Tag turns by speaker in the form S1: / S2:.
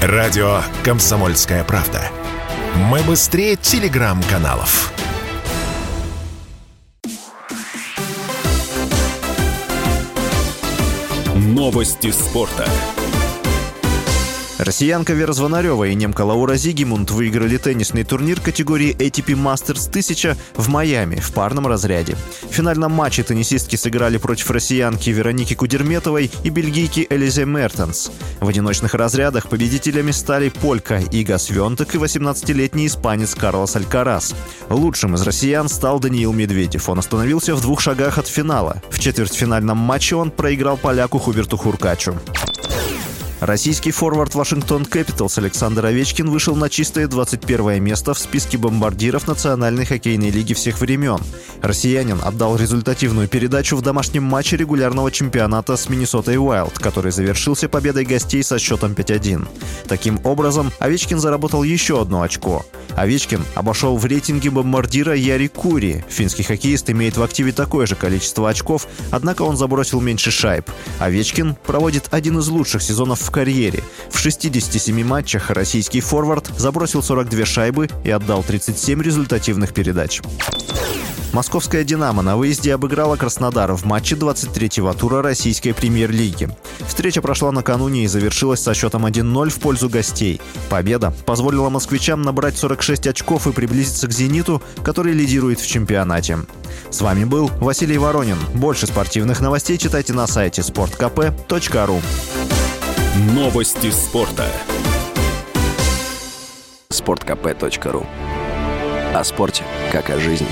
S1: Радио «Комсомольская правда». Мы быстрее телеграм-каналов.
S2: Новости спорта.
S3: Россиянка Вера Звонарева и немка Лаура Зигимунд выиграли теннисный турнир категории ATP Masters 1000 в Майами в парном разряде. В финальном матче теннисистки сыграли против россиянки Вероники Кудерметовой и бельгийки Элизе Мертенс. В одиночных разрядах победителями стали полька Ига Свентек и 18-летний испанец Карлос Алькарас. Лучшим из россиян стал Даниил Медведев. Он остановился в двух шагах от финала. В четвертьфинальном матче он проиграл поляку Хуберту Хуркачу. Российский форвард Вашингтон Кэпиталс Александр Овечкин вышел на чистое 21 место в списке бомбардиров Национальной хоккейной лиги всех времен. Россиянин отдал результативную передачу в домашнем матче регулярного чемпионата с Миннесотой Уайлд, который завершился победой гостей со счетом 5-1. Таким образом, Овечкин заработал еще одно очко. Овечкин обошел в рейтинге бомбардира Яри Кури. Финский хоккеист имеет в активе такое же количество очков, однако он забросил меньше шайб. Овечкин проводит один из лучших сезонов в карьере. В 67 матчах российский форвард забросил 42 шайбы и отдал 37 результативных передач. Московская «Динамо» на выезде обыграла Краснодар в матче 23-го тура российской премьер-лиги. Встреча прошла накануне и завершилась со счетом 1-0 в пользу гостей. Победа позволила москвичам набрать 46 очков и приблизиться к «Зениту», который лидирует в чемпионате. С вами был Василий Воронин. Больше спортивных новостей читайте на сайте sportkp.ru.
S2: Новости спорта.
S4: sportkp.ru О спорте, как о жизни.